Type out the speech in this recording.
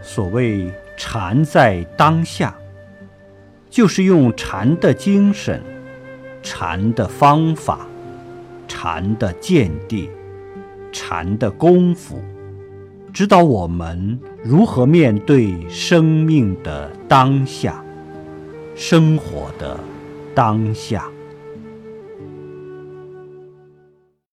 所谓禅在当下就是用禅的精神禅的方法禅的见地禅的功夫指导我们如何面对生命的当下生活的当下。